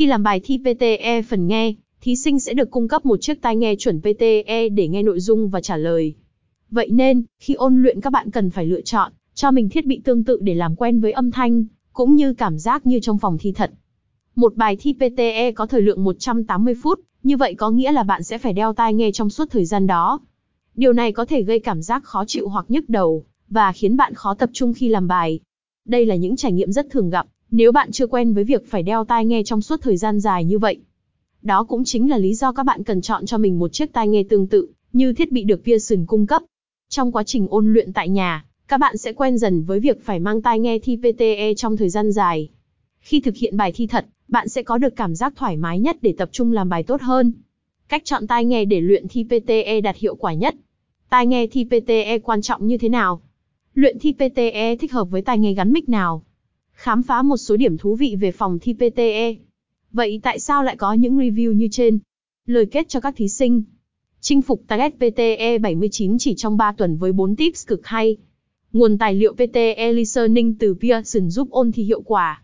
Khi làm bài thi PTE phần nghe, thí sinh sẽ được cung cấp một chiếc tai nghe chuẩn PTE để nghe nội dung và trả lời. Vậy nên, khi ôn luyện các bạn cần phải lựa chọn cho mình thiết bị tương tự để làm quen với âm thanh, cũng như cảm giác như trong phòng thi thật. Một bài thi PTE có thời lượng 180 phút, như vậy có nghĩa là bạn sẽ phải đeo tai nghe trong suốt thời gian đó. Điều này có thể gây cảm giác khó chịu hoặc nhức đầu, và khiến bạn khó tập trung khi làm bài. Đây là những trải nghiệm rất thường gặp, nếu bạn chưa quen với việc phải đeo tai nghe trong suốt thời gian dài như vậy. Đó cũng chính là lý do các bạn cần chọn cho mình một chiếc tai nghe tương tự, như thiết bị được Pearson cung cấp. Trong quá trình ôn luyện tại nhà, các bạn sẽ quen dần với việc phải mang tai nghe thi PTE trong thời gian dài. Khi thực hiện bài thi thật, bạn sẽ có được cảm giác thoải mái nhất để tập trung làm bài tốt hơn. Cách chọn tai nghe để luyện thi PTE đạt hiệu quả nhất. Tai nghe thi PTE quan trọng như thế nào? Luyện thi PTE thích hợp với tai nghe gắn mic nào? Khám phá một số điểm thú vị về phòng thi PTE. Vậy tại sao lại có những review như trên? Lời kết cho các thí sinh. Chinh phục target PTE 79 chỉ trong 3 tuần với 4 tips cực hay. Nguồn tài liệu PTE Listening từ Pearson giúp ôn thi hiệu quả.